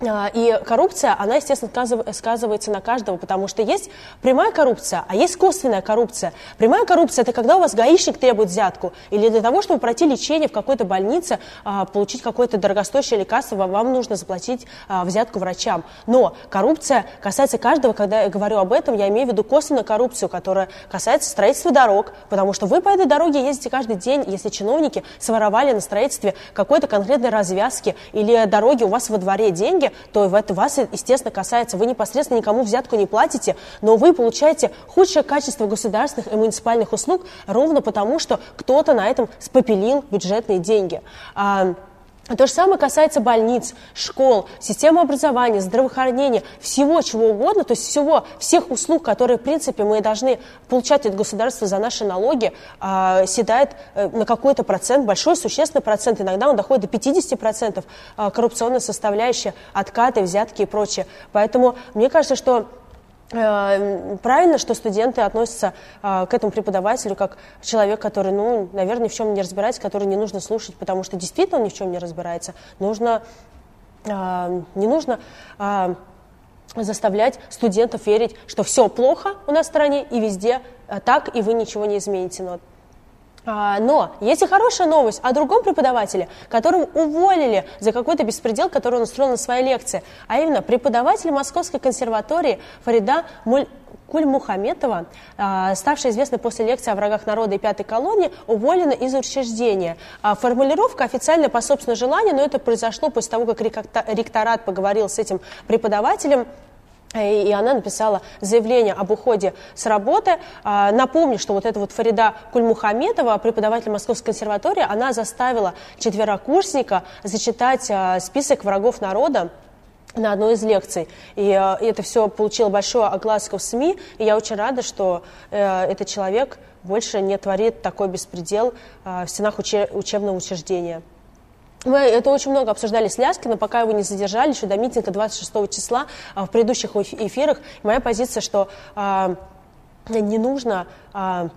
и коррупция, она, естественно, сказывается на каждого, потому что есть прямая коррупция, а есть косвенная коррупция. Прямая коррупция – это когда у вас гаишник требует взятку, или для того, чтобы пройти лечение в какой-то больнице, а, получить какое-то дорогостоящее лекарство, вам нужно заплатить а, взятку врачам. Но коррупция касается каждого, когда я говорю об этом, я имею в виду косвенную коррупцию, которая касается строительства дорог, потому что вы по этой дороге ездите каждый день, если чиновники своровали на строительстве какой-то конкретной развязки или дороги у вас во дворе деньги, то это вас, естественно, касается. Вы непосредственно никому взятку не платите, но вы получаете худшее качество государственных и муниципальных услуг ровно потому, что кто-то на этом спопелил бюджетные деньги. А, то же самое касается больниц, школ, системы образования, здравоохранения, всего чего угодно, то есть всего, всех услуг, которые, в принципе, мы должны получать от государства за наши налоги, э, седает э, на какой-то процент, большой, существенный процент, иногда он доходит до 50% э, коррупционная составляющая, откаты, взятки и прочее. Поэтому мне кажется, что правильно, что студенты относятся э, к этому преподавателю как человек, который, ну, наверное, ни в чем не разбирается, который не нужно слушать, потому что действительно он ни в чем не разбирается. Нужно, э, не нужно заставлять студентов верить, что все плохо у нас в стране и везде так, и вы ничего не измените. Но но есть и хорошая новость о другом преподавателе, которого уволили за какой-то беспредел, который он устроил на своей лекции. А именно преподаватель Московской консерватории Фарида. Кульмухаметова, а, ставшая известной после лекции о врагах народа и пятой колонии, уволена из учреждения. А, формулировка официально по собственному желанию, но это произошло после того, как ректорат поговорил с этим преподавателем и она написала заявление об уходе с работы. А, напомню, что вот эта вот Фарида Кульмухаметова, преподаватель Московской консерватории, она заставила четверокурсника зачитать а, список врагов народа на одной из лекций. И, а, это все получило большую огласку в СМИ, и я очень рада, что э, этот человек больше не творит такой беспредел в стенах учебного учреждения. Мы это очень много обсуждали с Ляскиным, пока его не задержали, еще до митинга 26 числа а, в предыдущих эфирах. Моя позиция, что а, не нужно а,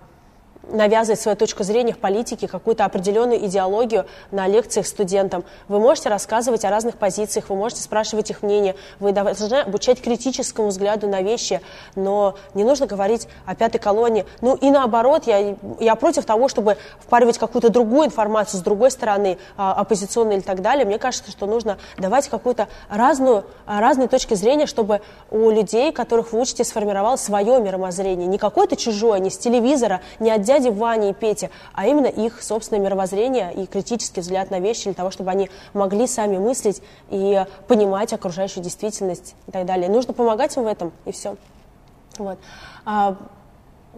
навязывать свою точку зрения в политике, какую-то определенную идеологию на лекциях студентам. Вы можете рассказывать о разных позициях, вы можете спрашивать их мнение, вы должны обучать критическому взгляду на вещи, но не нужно говорить о пятой колонии. Ну и наоборот, я, я против того, чтобы впаривать какую-то другую информацию с другой стороны, а, оппозиционной или так далее. Мне кажется, что нужно давать какую-то разную, разные точки зрения, чтобы у людей, которых вы учите, сформировалось свое мировоззрение. Не какое-то чужое, не с телевизора, не от дяди Вани и Пети, а именно их собственное мировоззрение и критический взгляд на вещи для того, чтобы они могли сами мыслить и понимать окружающую действительность и так далее. Нужно помогать им в этом, и все. Вот. А,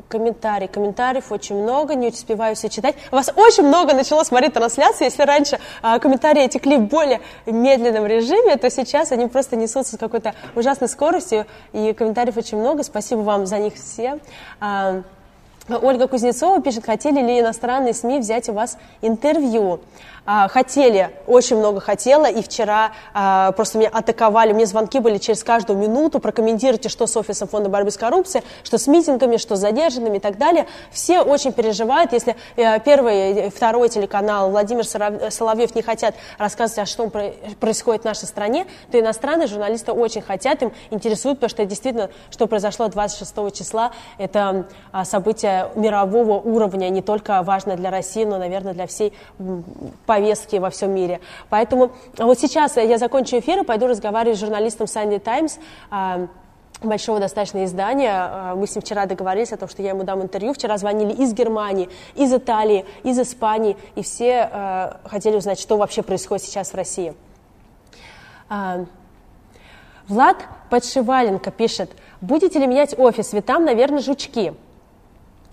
комментарий. Комментариев очень много, не успеваю все читать. У вас очень много начало смотреть трансляции. Если раньше а, комментарии текли в более медленном режиме, то сейчас они просто несутся с какой-то ужасной скоростью, и комментариев очень много. Спасибо вам за них все. А, Ольга Кузнецова пишет, хотели ли иностранные СМИ взять у вас интервью. А, хотели, очень много хотела, и вчера а, просто меня атаковали, мне звонки были через каждую минуту, прокомментируйте, что с офисом фонда борьбы с коррупцией, что с митингами, что с задержанными и так далее. Все очень переживают, если э, первый, второй телеканал Владимир Соловьев не хотят рассказывать, о что происходит в нашей стране, то иностранные журналисты очень хотят, им интересует, потому что действительно, что произошло 26 числа, это а, событие мирового уровня, не только важно для России, но, наверное, для всей повестки во всем мире. Поэтому вот сейчас я закончу эфир и пойду разговаривать с журналистом Sunday Times, а, большого достаточно издания. А, мы с ним вчера договорились о том, что я ему дам интервью. Вчера звонили из Германии, из Италии, из Испании, и все хотели узнать, что вообще происходит сейчас в России. Влад Подшиваленко пишет, будете ли менять офис, ведь там, наверное, жучки.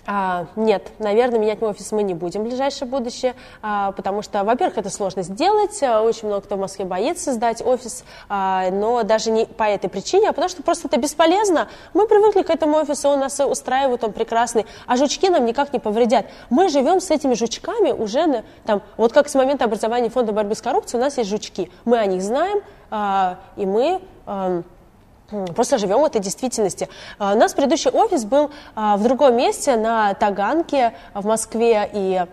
А, нет, наверное, менять офис мы не будем в ближайшее будущее, а, потому что, во-первых, это сложно сделать, а, очень много кто в Москве боится сдать офис, а, но даже не по этой причине, а потому что просто это бесполезно. Мы привыкли к этому офису, он нас устраивает, он прекрасный, а жучки нам никак не повредят. Мы живем с этими жучками уже, там, вот как с момента образования фонда борьбы с коррупцией у нас есть жучки, мы о них знаем, а, и мы... А, Просто живем в этой действительности. А, у нас предыдущий офис был а, в другом месте, на Таганке в Москве, и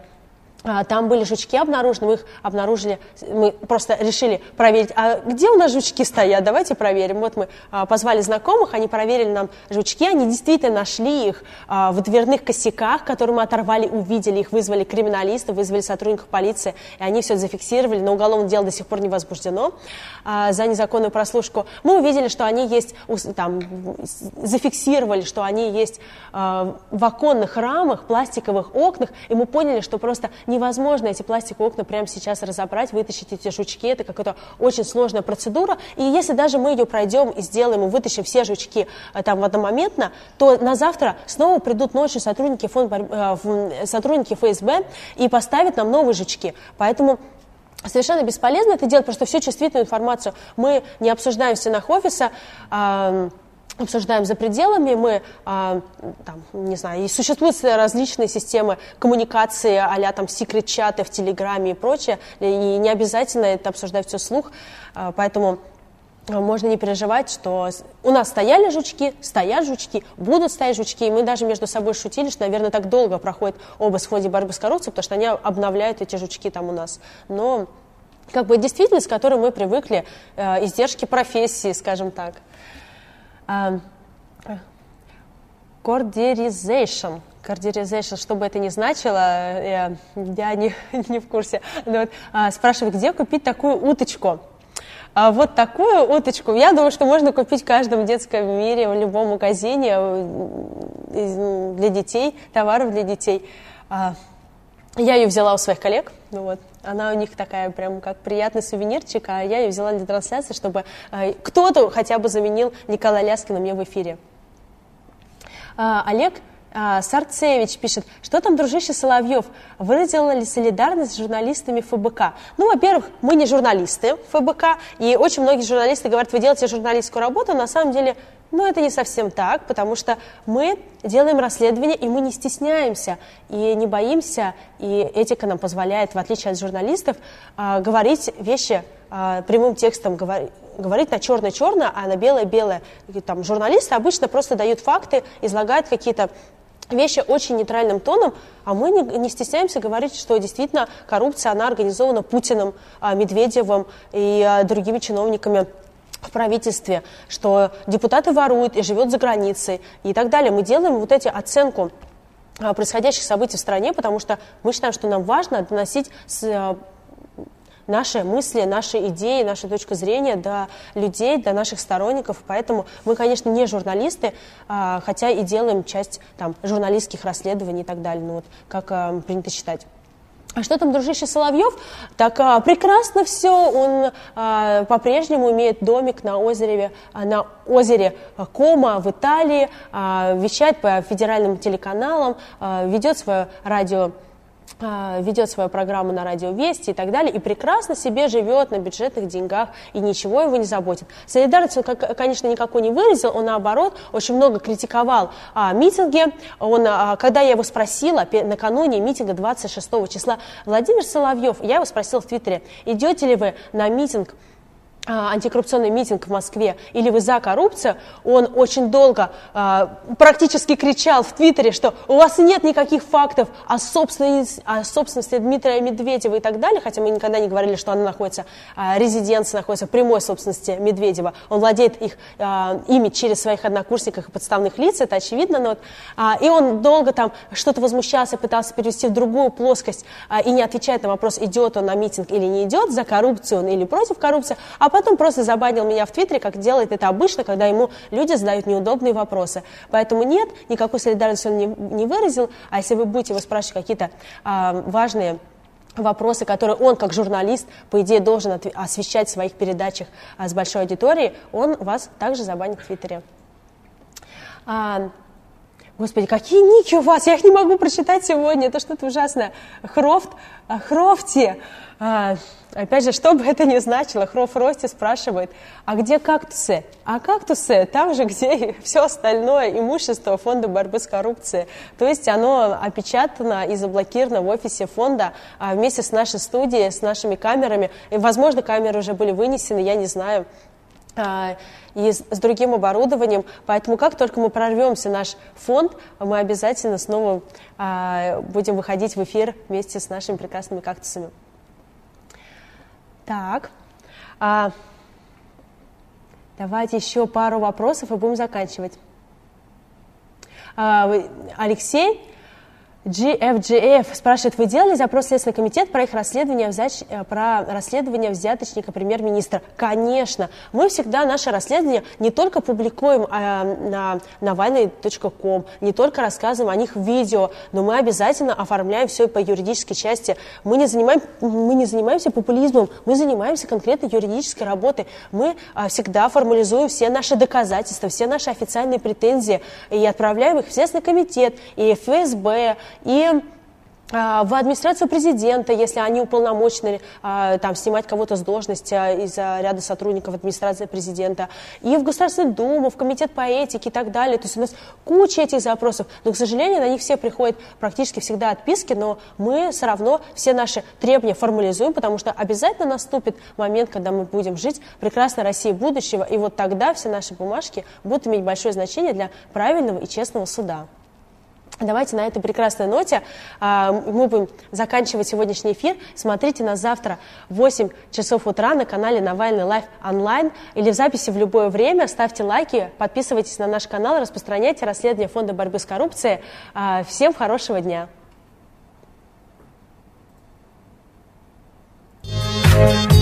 там были жучки обнаружены, мы их обнаружили, мы просто решили проверить, а где у нас жучки стоят, давайте проверим. Вот мы а, позвали знакомых, они проверили нам жучки, они действительно нашли их а, в дверных косяках, которые мы оторвали, увидели их, вызвали криминалистов, вызвали сотрудников полиции, и они все зафиксировали, но уголовное дело до сих пор не возбуждено за незаконную прослушку. Мы увидели, что они есть, там, зафиксировали, что они есть в оконных рамах, пластиковых окнах, и мы поняли, что просто невозможно эти пластиковые окна прямо сейчас разобрать, вытащить эти жучки. Это какая-то очень сложная процедура. И если даже мы ее пройдем и сделаем, и вытащим все жучки э, там в одномоментно, то на завтра снова придут ночью сотрудники, фонд, э, сотрудники ФСБ и поставят нам новые жучки. Поэтому Совершенно бесполезно это делать, потому что всю чувствительную информацию мы не обсуждаем в стенах офиса обсуждаем за пределами, мы, а, там, не знаю, и существуют различные системы коммуникации, а там секрет-чаты в Телеграме и прочее, и не обязательно это обсуждать все слух, а, поэтому можно не переживать, что у нас стояли жучки, стоят жучки, будут стоять жучки, и мы даже между собой шутили, что, наверное, так долго проходит обыск в ходе борьбы с коррупцией, потому что они обновляют эти жучки там у нас. Но как бы действительность, к которой мы привыкли, э, издержки профессии, скажем так. Cardiorization Cardiorization, что бы это ни значило, я, я не, не в курсе. Но вот, а, спрашивают, где купить такую уточку? А вот такую уточку, я думаю, что можно купить в каждом детском мире, в любом магазине э, для детей, товаров для детей. А, я ее взяла у своих коллег, ну вот, она у них такая прям как приятный сувенирчик, а я ее взяла для трансляции, чтобы э, кто-то хотя бы заменил Николая Ляскина мне в эфире. А, Олег а, Сарцевич пишет, что там, дружище Соловьев, выразила ли солидарность с журналистами ФБК? Ну, во-первых, мы не журналисты ФБК, и очень многие журналисты говорят, вы делаете журналистскую работу, на самом деле, ну, это не совсем так, потому что мы делаем расследование, и мы не стесняемся, и не боимся, и этика нам позволяет, в отличие от журналистов, а, говорить вещи а, прямым текстом, говорить на черное-черное, а на белое-белое. Там, журналисты обычно просто дают факты, излагают какие-то вещи очень нейтральным тоном, а мы не, не стесняемся говорить, что действительно коррупция, она организована Путиным, а, Медведевым и другими чиновниками в правительстве, что депутаты воруют и живет за границей и так далее. Мы делаем вот эти оценку а, происходящих событий в стране, потому что мы считаем, что нам важно доносить с наши мысли, наши идеи, наша точка зрения до людей, до наших сторонников. Поэтому мы, конечно, не журналисты, а, хотя и делаем часть там, журналистских расследований и так далее, ну, вот, как а, принято считать. А что там, дружище Соловьев? Так а, прекрасно все, он а, по-прежнему имеет домик на озере, а, на озере Кома в Италии, а, вещает по федеральным телеканалам, а, ведет свое радио ведет свою программу на радио Вести и так далее, и прекрасно себе живет на бюджетных деньгах, и ничего его не заботит. Солидарность он, конечно, никакой не выразил, он, наоборот, очень много критиковал а, митинги. Он, а, когда я его спросила накануне митинга 26 числа, Владимир Соловьев, я его спросила в Твиттере, идете ли вы на митинг а, антикоррупционный митинг в Москве, или вы за коррупцию, он очень долго а, практически кричал в Твиттере, что у вас нет никаких фактов о собственности, о собственности Дмитрия Медведева и так далее, хотя мы никогда не говорили, что она находится, а, резиденция находится в прямой собственности Медведева. Он владеет их а, ими через своих однокурсников и подставных лиц, это очевидно. Но вот, а, и он долго там что-то возмущался, пытался перевести в другую плоскость а, и не отвечает на вопрос, идет он на митинг или не идет, за коррупцию он или против коррупции, а потом просто забанил меня в Твиттере, как делает это обычно, когда ему люди задают неудобные вопросы. Поэтому нет, никакой солидарности он не, не выразил, а если вы будете его спрашивать какие-то а, важные вопросы, которые он, как журналист, по идее, должен освещать в своих передачах а, с большой аудиторией, он вас также забанит в Твиттере. А, Господи, какие ники у вас, я их не могу прочитать сегодня, это что-то ужасное. Хрофт, а, Хрофти, а, опять же, что бы это ни значило, Хроф Рости спрашивает, а где кактусы? А кактусы там же, где и все остальное имущество фонда борьбы с коррупцией. То есть оно опечатано и заблокировано в офисе фонда а, вместе с нашей студией, с нашими камерами. И, возможно, камеры уже были вынесены, я не знаю. А, и с, другим оборудованием. Поэтому как только мы прорвемся наш фонд, мы обязательно снова а, будем выходить в эфир вместе с нашими прекрасными кактусами. Так, а, давайте еще пару вопросов и будем заканчивать. Алексей GFGF спрашивает, вы делали запрос в Следственный комитет про их расследование, взять, э, про расследование взяточника премьер-министра? Конечно. Мы всегда наше расследование не только публикуем а, на навальный.ком, не только рассказываем о них в видео, но мы обязательно оформляем все по юридической части. Мы не, занимаем, мы не занимаемся популизмом, мы занимаемся конкретно юридической работой. Мы а, всегда формализуем все наши доказательства, все наши официальные претензии и отправляем их в Следственный комитет, и ФСБ, и а, в администрацию президента, если они уполномочены а, там, снимать кого-то с должности а, из ряда сотрудников администрации президента, и в Государственную Думу, в Комитет по этике и так далее. То есть у нас куча этих запросов, но, к сожалению, на них все приходят практически всегда отписки, но мы все равно все наши требования формализуем, потому что обязательно наступит момент, когда мы будем жить прекрасной России будущего, и вот тогда все наши бумажки будут иметь большое значение для правильного и честного суда. Давайте на этой прекрасной ноте э, мы будем заканчивать сегодняшний эфир. Смотрите нас завтра в 8 часов утра на канале Навальный Live онлайн или в записи в любое время. Ставьте лайки, подписывайтесь на наш канал, распространяйте расследование Фонда борьбы с коррупцией. Э, всем хорошего дня! thank you